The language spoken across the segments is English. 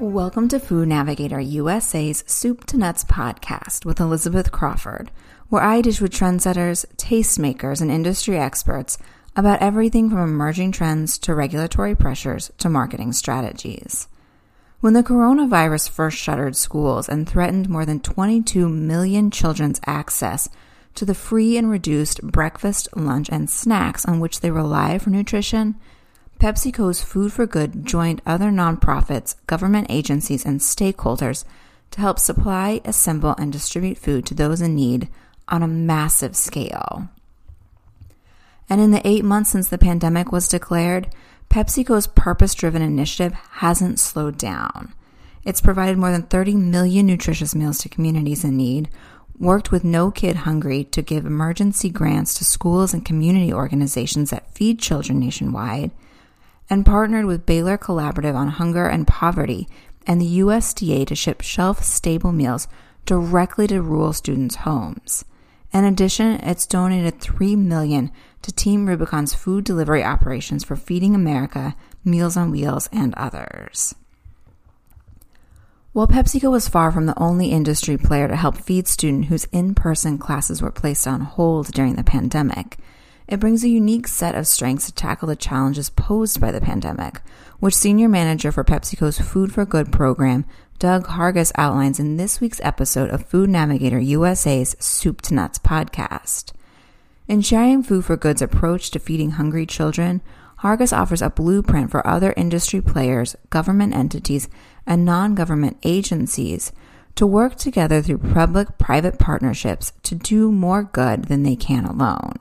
Welcome to Food Navigator USA's Soup to Nuts podcast with Elizabeth Crawford, where I dish with trendsetters, tastemakers, and industry experts about everything from emerging trends to regulatory pressures to marketing strategies. When the coronavirus first shuttered schools and threatened more than 22 million children's access to the free and reduced breakfast, lunch, and snacks on which they rely for nutrition, PepsiCo's Food for Good joined other nonprofits, government agencies, and stakeholders to help supply, assemble, and distribute food to those in need on a massive scale. And in the eight months since the pandemic was declared, PepsiCo's purpose driven initiative hasn't slowed down. It's provided more than 30 million nutritious meals to communities in need, worked with No Kid Hungry to give emergency grants to schools and community organizations that feed children nationwide, and partnered with Baylor Collaborative on Hunger and Poverty and the USDA to ship shelf stable meals directly to rural students' homes. In addition, it's donated 3 million to Team Rubicon's food delivery operations for Feeding America, Meals on Wheels, and others. While PepsiCo was far from the only industry player to help feed students whose in-person classes were placed on hold during the pandemic, it brings a unique set of strengths to tackle the challenges posed by the pandemic, which Senior Manager for PepsiCo's Food for Good program, Doug Hargis, outlines in this week's episode of Food Navigator USA's Soup to Nuts podcast. In sharing Food for Good's approach to feeding hungry children, Hargis offers a blueprint for other industry players, government entities, and non government agencies to work together through public private partnerships to do more good than they can alone.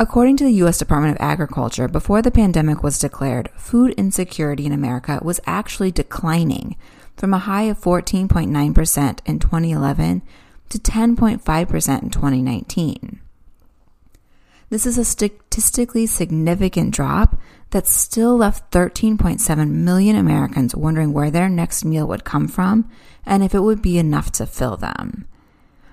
According to the U.S. Department of Agriculture, before the pandemic was declared, food insecurity in America was actually declining from a high of 14.9% in 2011 to 10.5% in 2019. This is a statistically significant drop that still left 13.7 million Americans wondering where their next meal would come from and if it would be enough to fill them.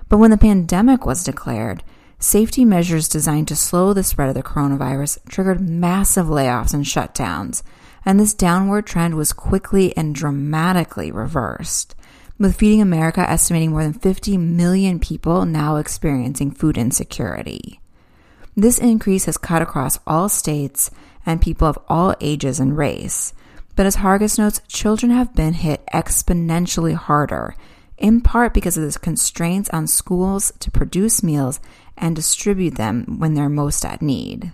But when the pandemic was declared, Safety measures designed to slow the spread of the coronavirus triggered massive layoffs and shutdowns, and this downward trend was quickly and dramatically reversed, with Feeding America estimating more than 50 million people now experiencing food insecurity. This increase has cut across all states and people of all ages and race. But as Hargis notes, children have been hit exponentially harder, in part because of the constraints on schools to produce meals and distribute them when they're most at need.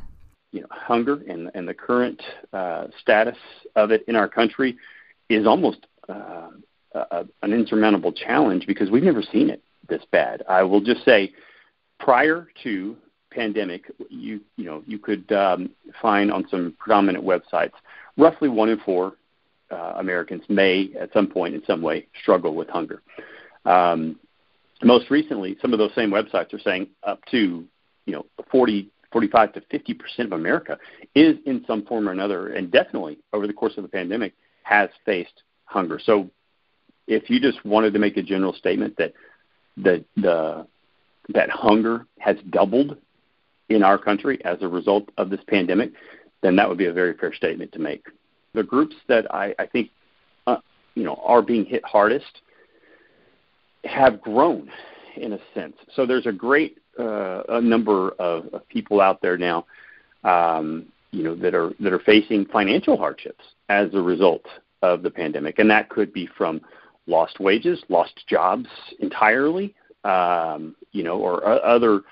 You know, hunger and, and the current uh, status of it in our country is almost uh, a, an insurmountable challenge because we've never seen it this bad. I will just say, prior to pandemic, you you know you could um, find on some predominant websites roughly one in four uh, Americans may at some point in some way struggle with hunger. Um, most recently, some of those same websites are saying up to you know 40, 45 to 50 percent of America is in some form or another, and definitely over the course of the pandemic has faced hunger. So, if you just wanted to make a general statement that the the that hunger has doubled in our country as a result of this pandemic, then that would be a very fair statement to make. The groups that I, I think uh, you know are being hit hardest have grown in a sense. So there's a great uh, a number of, of people out there now, um, you know, that are that are facing financial hardships as a result of the pandemic, and that could be from lost wages, lost jobs entirely, um, you know, or uh, other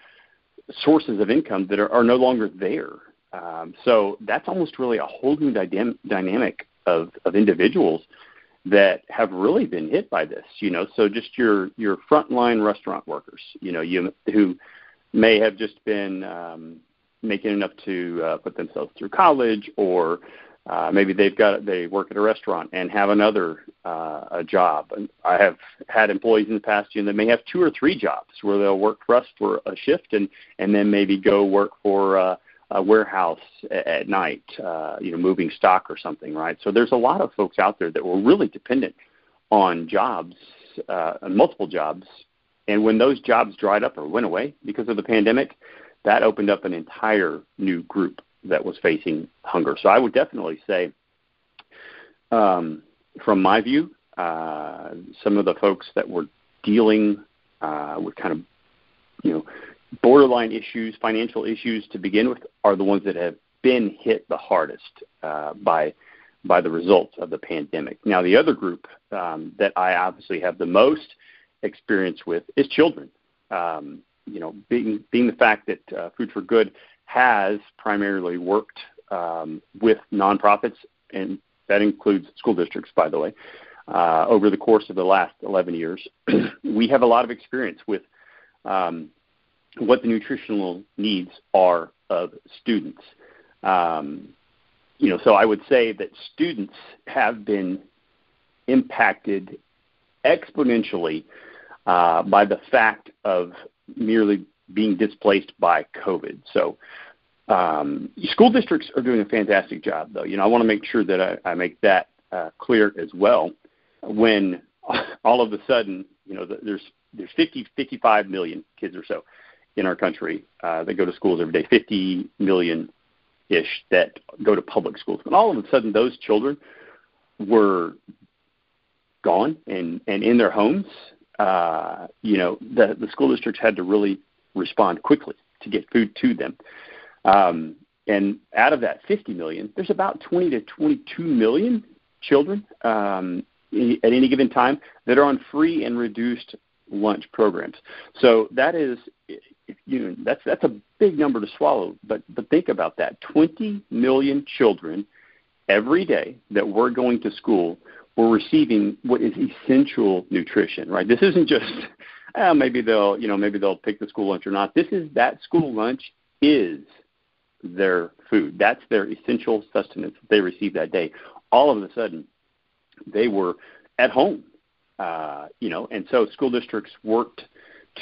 sources of income that are, are no longer there. Um, so that's almost really a whole new dynam- dynamic of, of individuals that have really been hit by this. You know, so just your your frontline restaurant workers, you know, you who may have just been um, making enough to uh, put themselves through college, or uh, maybe they've got they work at a restaurant and have another uh, a job. And I have had employees in the past, you know, that may have two or three jobs where they'll work for us for a shift and and then maybe go work for. Uh, a warehouse at night, uh, you know, moving stock or something, right? So there's a lot of folks out there that were really dependent on jobs, uh, multiple jobs, and when those jobs dried up or went away because of the pandemic, that opened up an entire new group that was facing hunger. So I would definitely say, um, from my view, uh, some of the folks that were dealing uh, with kind of, you know, borderline issues, financial issues to begin with, are the ones that have been hit the hardest uh, by by the results of the pandemic. Now, the other group um, that I obviously have the most experience with is children. Um, you know, being being the fact that uh, Food for Good has primarily worked um, with nonprofits, and that includes school districts, by the way, uh, over the course of the last 11 years. we have a lot of experience with um, what the nutritional needs are of students. Um, you know, so I would say that students have been impacted exponentially uh, by the fact of merely being displaced by COVID. So, um, school districts are doing a fantastic job, though. You know, I want to make sure that I, I make that uh, clear as well. When all of a sudden, you know, there's there's 50, 55 million kids or so in our country uh, that go to schools every day, 50 million ish that go to public schools. And all of a sudden, those children were gone and, and in their homes. Uh, you know, the, the school districts had to really respond quickly to get food to them. Um, and out of that 50 million, there's about 20 to 22 million children um, at any given time that are on free and reduced lunch programs. So that is you know that's that's a big number to swallow. But but think about that: 20 million children every day that were going to school were receiving what is essential nutrition. Right? This isn't just uh, maybe they'll you know maybe they'll pick the school lunch or not. This is that school lunch is their food. That's their essential sustenance that they receive that day. All of a sudden, they were at home, uh, you know, and so school districts worked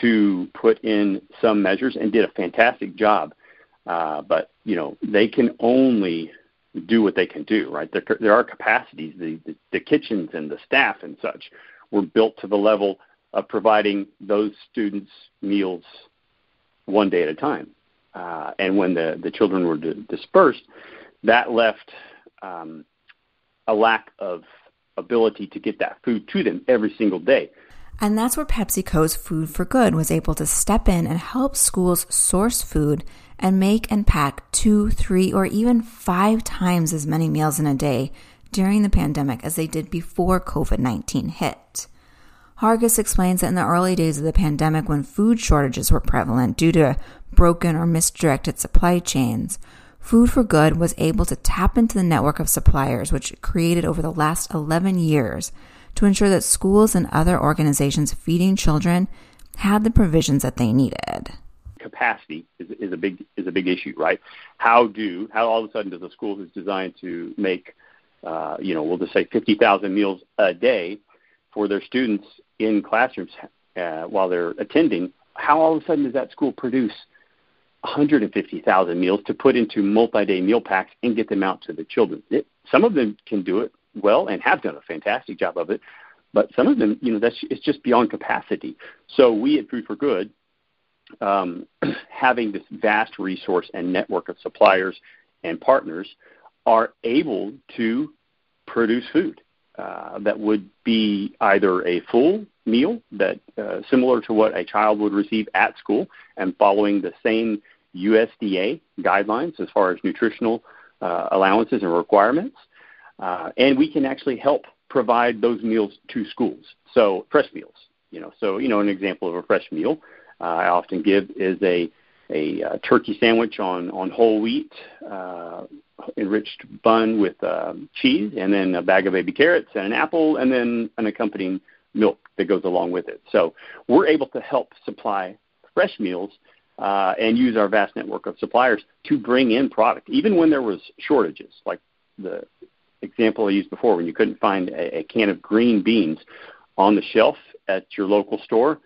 to put in some measures and did a fantastic job. Uh, but you know they can only do what they can do, right? There, there are capacities. The, the, the kitchens and the staff and such were built to the level of providing those students meals one day at a time. Uh, and when the, the children were di- dispersed, that left um, a lack of ability to get that food to them every single day. And that's where PepsiCo's Food for Good was able to step in and help schools source food and make and pack two, three, or even five times as many meals in a day during the pandemic as they did before COVID 19 hit. Hargis explains that in the early days of the pandemic, when food shortages were prevalent due to broken or misdirected supply chains, Food for Good was able to tap into the network of suppliers, which it created over the last 11 years to ensure that schools and other organizations feeding children had the provisions that they needed. Capacity is, is a big is a big issue, right? How do how all of a sudden does a school who's designed to make uh, you know we'll just say fifty thousand meals a day for their students in classrooms uh, while they're attending? How all of a sudden does that school produce 150,000 meals to put into multi-day meal packs and get them out to the children? It, some of them can do it well and have done a fantastic job of it. But some of them, you know, that's it's just beyond capacity. So we at Food for Good, um, having this vast resource and network of suppliers and partners, are able to produce food uh, that would be either a full meal that uh, similar to what a child would receive at school and following the same USDA guidelines as far as nutritional uh, allowances and requirements, uh, and we can actually help provide those meals to schools. So fresh meals, you know. So you know, an example of a fresh meal uh, I often give is a a uh, turkey sandwich on on whole wheat, uh, enriched bun with um, cheese, and then a bag of baby carrots and an apple, and then an accompanying milk that goes along with it. So we're able to help supply fresh meals uh, and use our vast network of suppliers to bring in product, even when there was shortages, like the example I used before, when you couldn't find a, a can of green beans on the shelf at your local store,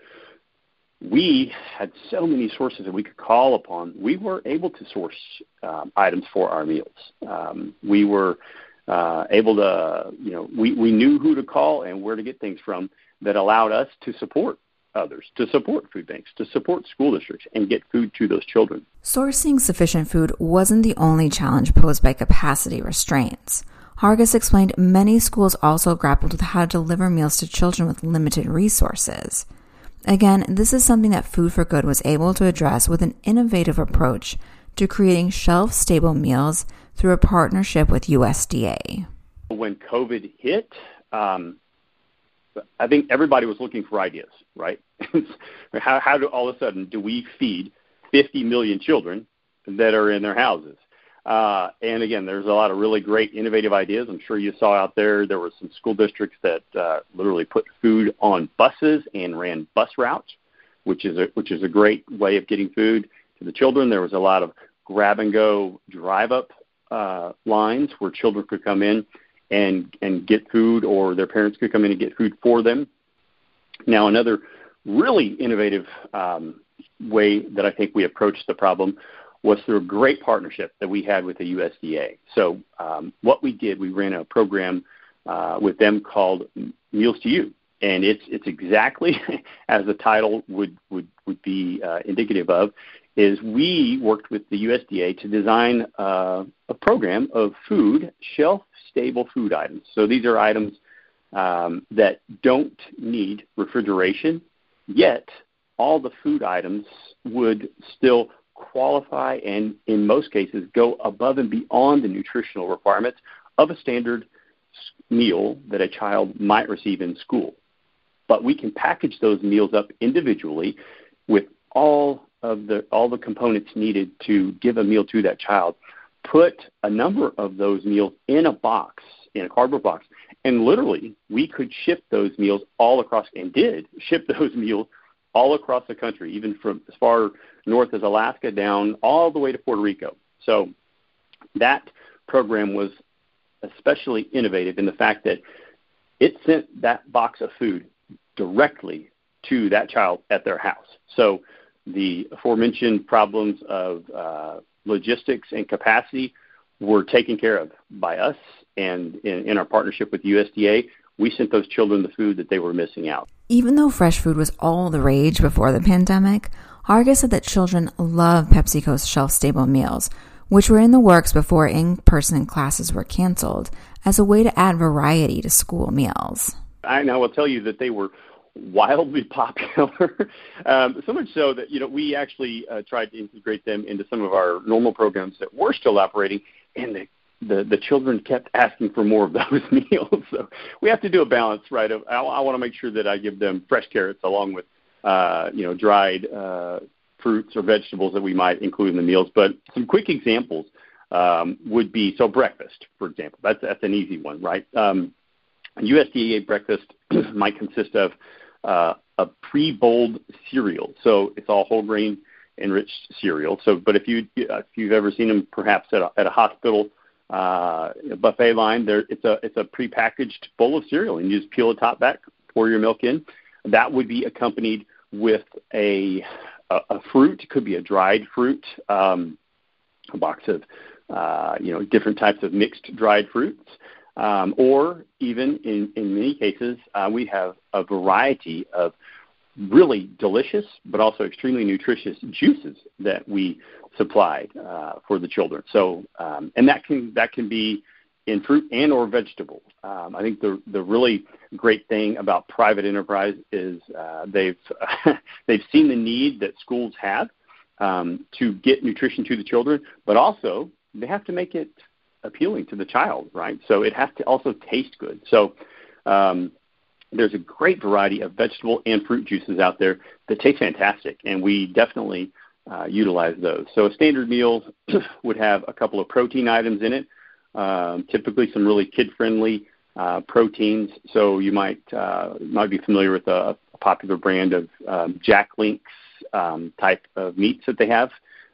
we had so many sources that we could call upon. We were able to source um, items for our meals. Um, we were uh, able to, you know, we, we knew who to call and where to get things from that allowed us to support others, to support food banks, to support school districts, and get food to those children. Sourcing sufficient food wasn't the only challenge posed by capacity restraints. Hargis explained many schools also grappled with how to deliver meals to children with limited resources. Again, this is something that Food for Good was able to address with an innovative approach to creating shelf stable meals through a partnership with USDA. When COVID hit, um, I think everybody was looking for ideas, right? how, how do all of a sudden do we feed 50 million children that are in their houses? Uh, and again, there's a lot of really great innovative ideas. I'm sure you saw out there. There were some school districts that uh, literally put food on buses and ran bus routes, which is a which is a great way of getting food to the children. There was a lot of grab and go drive up uh, lines where children could come in and and get food, or their parents could come in and get food for them. Now, another really innovative um, way that I think we approached the problem was through a great partnership that we had with the USDA. So um, what we did, we ran a program uh, with them called Meals to You, and it's it's exactly as the title would would would be uh, indicative of. Is we worked with the USDA to design uh, a program of food shelf stable food items. So these are items um, that don't need refrigeration, yet all the food items would still qualify and, in most cases, go above and beyond the nutritional requirements of a standard meal that a child might receive in school. But we can package those meals up individually with all of the all the components needed to give a meal to that child. Put a number of those meals in a box, in a cardboard box, and literally we could ship those meals all across and did ship those meals all across the country, even from as far north as Alaska down all the way to Puerto Rico. So that program was especially innovative in the fact that it sent that box of food directly to that child at their house. So the aforementioned problems of uh, logistics and capacity were taken care of by us, and in, in our partnership with USDA, we sent those children the food that they were missing out. Even though fresh food was all the rage before the pandemic, Hargis said that children love PepsiCo's shelf stable meals, which were in the works before in person classes were canceled, as a way to add variety to school meals. I now will tell you that they were wildly popular, um, so much so that you know we actually uh, tried to integrate them into some of our normal programs that were still operating, and the the the children kept asking for more of those meals. So we have to do a balance, right? Of I, I want to make sure that I give them fresh carrots along with uh, you know dried uh, fruits or vegetables that we might include in the meals. But some quick examples um, would be so breakfast, for example. That's that's an easy one, right? Um, USDA breakfast might consist of uh, a pre-bowled cereal, so it's all whole grain enriched cereal. So, but if you if you've ever seen them perhaps at a, at a hospital uh, buffet line. There, it's a it's a prepackaged bowl of cereal, and you just peel the top back, pour your milk in. That would be accompanied with a a, a fruit. It could be a dried fruit, um, a box of uh, you know different types of mixed dried fruits, um, or even in in many cases uh, we have a variety of really delicious but also extremely nutritious juices that we supplied uh, for the children. So, um, and that can that can be in fruit and or vegetables. Um, I think the the really great thing about private enterprise is uh, they've they've seen the need that schools have um, to get nutrition to the children, but also they have to make it appealing to the child, right? So it has to also taste good. So um, there's a great variety of vegetable and fruit juices out there that taste fantastic, and we definitely uh, utilize those. So a standard meal would have a couple of protein items in it, um, typically some really kid-friendly uh, proteins. So you might uh, might be familiar with a, a popular brand of um, Jack Link's um, type of meats that they have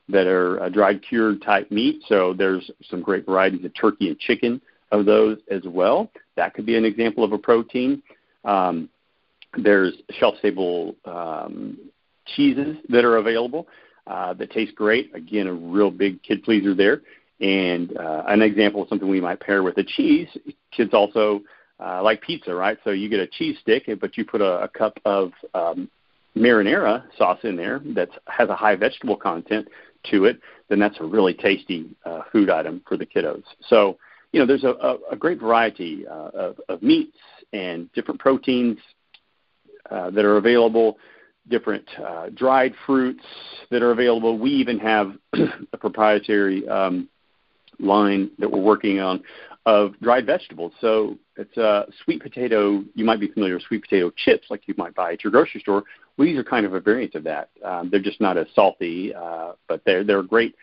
that are a dried cured type meat. So there's some great varieties of turkey and chicken of those as well. That could be an example of a protein. Um, there's shelf stable um, cheeses that are available uh, that taste great. Again, a real big kid pleaser there. And uh, an example of something we might pair with a cheese. Kids also uh, like pizza, right? So you get a cheese stick, but you put a, a cup of um, marinara sauce in there that has a high vegetable content to it. Then that's a really tasty uh, food item for the kiddos. So you know, there's a, a, a great variety uh, of, of meats and different proteins uh, that are available, different uh, dried fruits that are available. We even have a proprietary um, line that we're working on of dried vegetables. So it's a sweet potato. You might be familiar with sweet potato chips, like you might buy at your grocery store. Well, these are kind of a variant of that. Um, they're just not as salty, uh, but they're they're great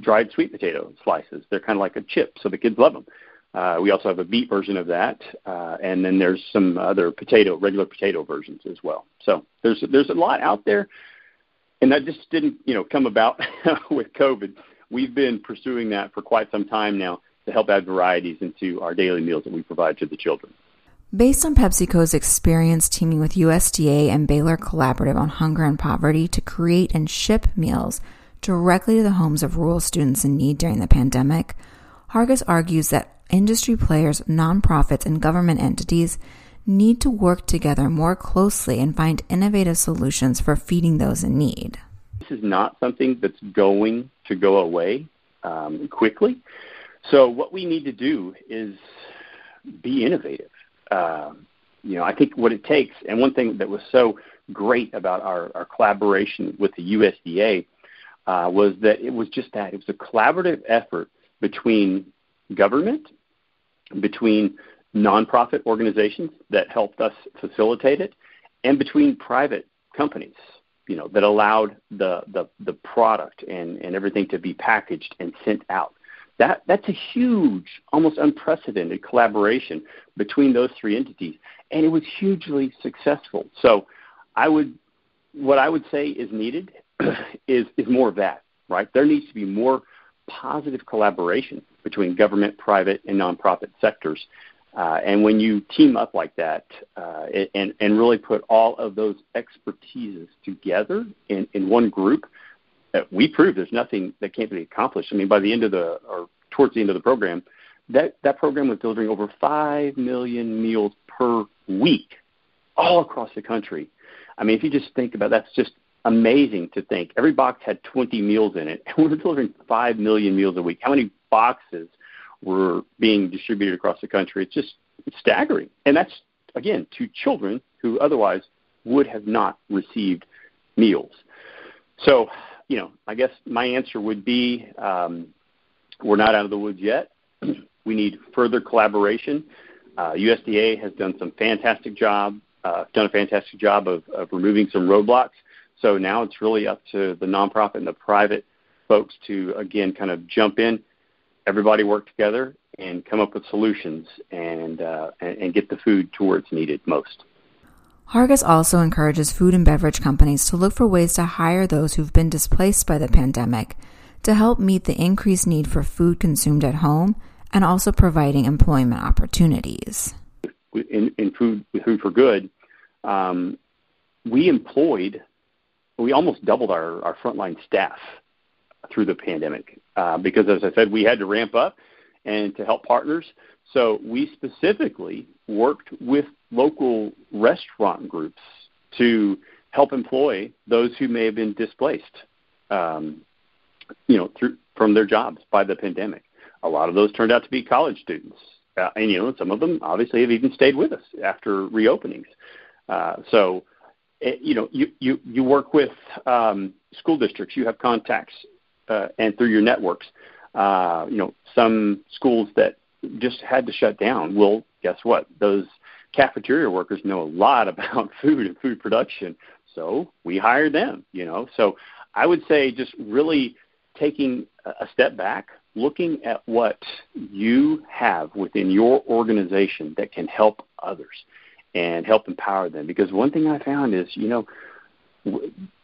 dried sweet potato slices. They're kind of like a chip, so the kids love them. Uh, we also have a beet version of that, uh, and then there's some other potato, regular potato versions as well. So there's there's a lot out there, and that just didn't you know come about with COVID. We've been pursuing that for quite some time now to help add varieties into our daily meals that we provide to the children. Based on PepsiCo's experience teaming with USDA and Baylor Collaborative on hunger and poverty to create and ship meals directly to the homes of rural students in need during the pandemic, Hargis argues that industry players, nonprofits, and government entities need to work together more closely and find innovative solutions for feeding those in need. This is not something that's going to go away um, quickly. So, what we need to do is be innovative. Uh, you know, I think what it takes, and one thing that was so great about our, our collaboration with the USDA uh, was that it was just that it was a collaborative effort between government, between nonprofit organizations that helped us facilitate it, and between private companies, you know, that allowed the the, the product and, and everything to be packaged and sent out. That that's a huge, almost unprecedented collaboration between those three entities, and it was hugely successful. So, I would, what I would say is needed is is more of that. Right, there needs to be more positive collaboration between government, private, and nonprofit sectors. Uh, and when you team up like that uh, and, and really put all of those expertises together in, in one group, uh, we proved there's nothing that can't be accomplished. I mean, by the end of the, or towards the end of the program, that, that program was delivering over 5 million meals per week all across the country. I mean, if you just think about that's just amazing to think. Every box had 20 meals in it, and we were delivering 5 million meals a week. How many boxes were being distributed across the country? It's just it's staggering. And that's, again, to children who otherwise would have not received meals. So, you know, I guess my answer would be um, we're not out of the woods yet. we need further collaboration. Uh, USDA has done some fantastic job, uh, done a fantastic job of, of removing some roadblocks. So now it's really up to the nonprofit and the private folks to again kind of jump in, everybody work together and come up with solutions and uh, and, and get the food to where it's needed most. Hargis also encourages food and beverage companies to look for ways to hire those who've been displaced by the pandemic to help meet the increased need for food consumed at home and also providing employment opportunities. In, in food, food for good, um, we employed we almost doubled our, our frontline staff through the pandemic uh, because, as I said, we had to ramp up and to help partners. So we specifically worked with local restaurant groups to help employ those who may have been displaced, um, you know, through, from their jobs by the pandemic. A lot of those turned out to be college students, uh, and you know, some of them obviously have even stayed with us after reopenings. Uh, so you know, you, you, you work with um, school districts, you have contacts, uh, and through your networks, uh, you know, some schools that just had to shut down. Well, guess what? Those cafeteria workers know a lot about food and food production, so we hire them. You know, so I would say just really taking a step back, looking at what you have within your organization that can help others and help empower them. Because one thing I found is, you know,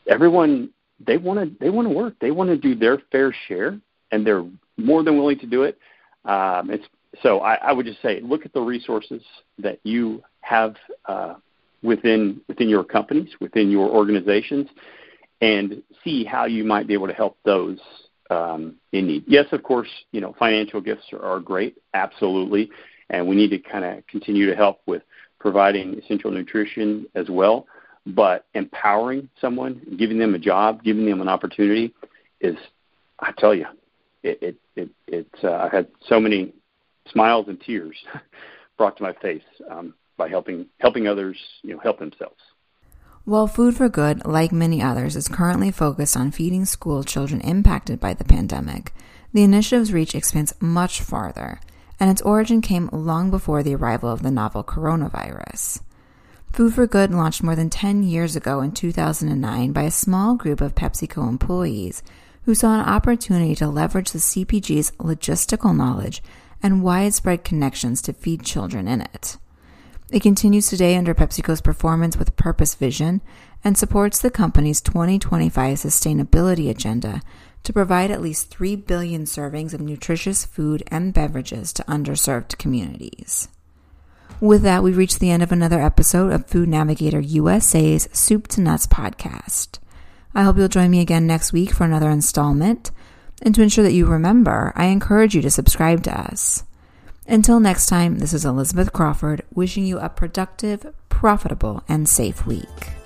everyone they want to they want to work, they want to do their fair share, and they're more than willing to do it. Um, it's so I, I would just say look at the resources that you have uh, within within your companies, within your organizations, and see how you might be able to help those um, in need. Yes, of course, you know financial gifts are, are great, absolutely, and we need to kind of continue to help with providing essential nutrition as well. But empowering someone, giving them a job, giving them an opportunity is, I tell you, it, it, it it's, uh, I've had so many, smiles and tears brought to my face um, by helping helping others, you know, help themselves. While Food for Good, like many others, is currently focused on feeding school children impacted by the pandemic, the initiative's reach expands much farther, and its origin came long before the arrival of the novel coronavirus. Food for Good launched more than 10 years ago in 2009 by a small group of PepsiCo employees who saw an opportunity to leverage the CPG's logistical knowledge and widespread connections to feed children in it. It continues today under PepsiCo's Performance with Purpose vision and supports the company's 2025 sustainability agenda to provide at least 3 billion servings of nutritious food and beverages to underserved communities. With that, we've reached the end of another episode of Food Navigator USA's Soup to Nuts podcast. I hope you'll join me again next week for another installment. And to ensure that you remember, I encourage you to subscribe to us. Until next time, this is Elizabeth Crawford wishing you a productive, profitable, and safe week.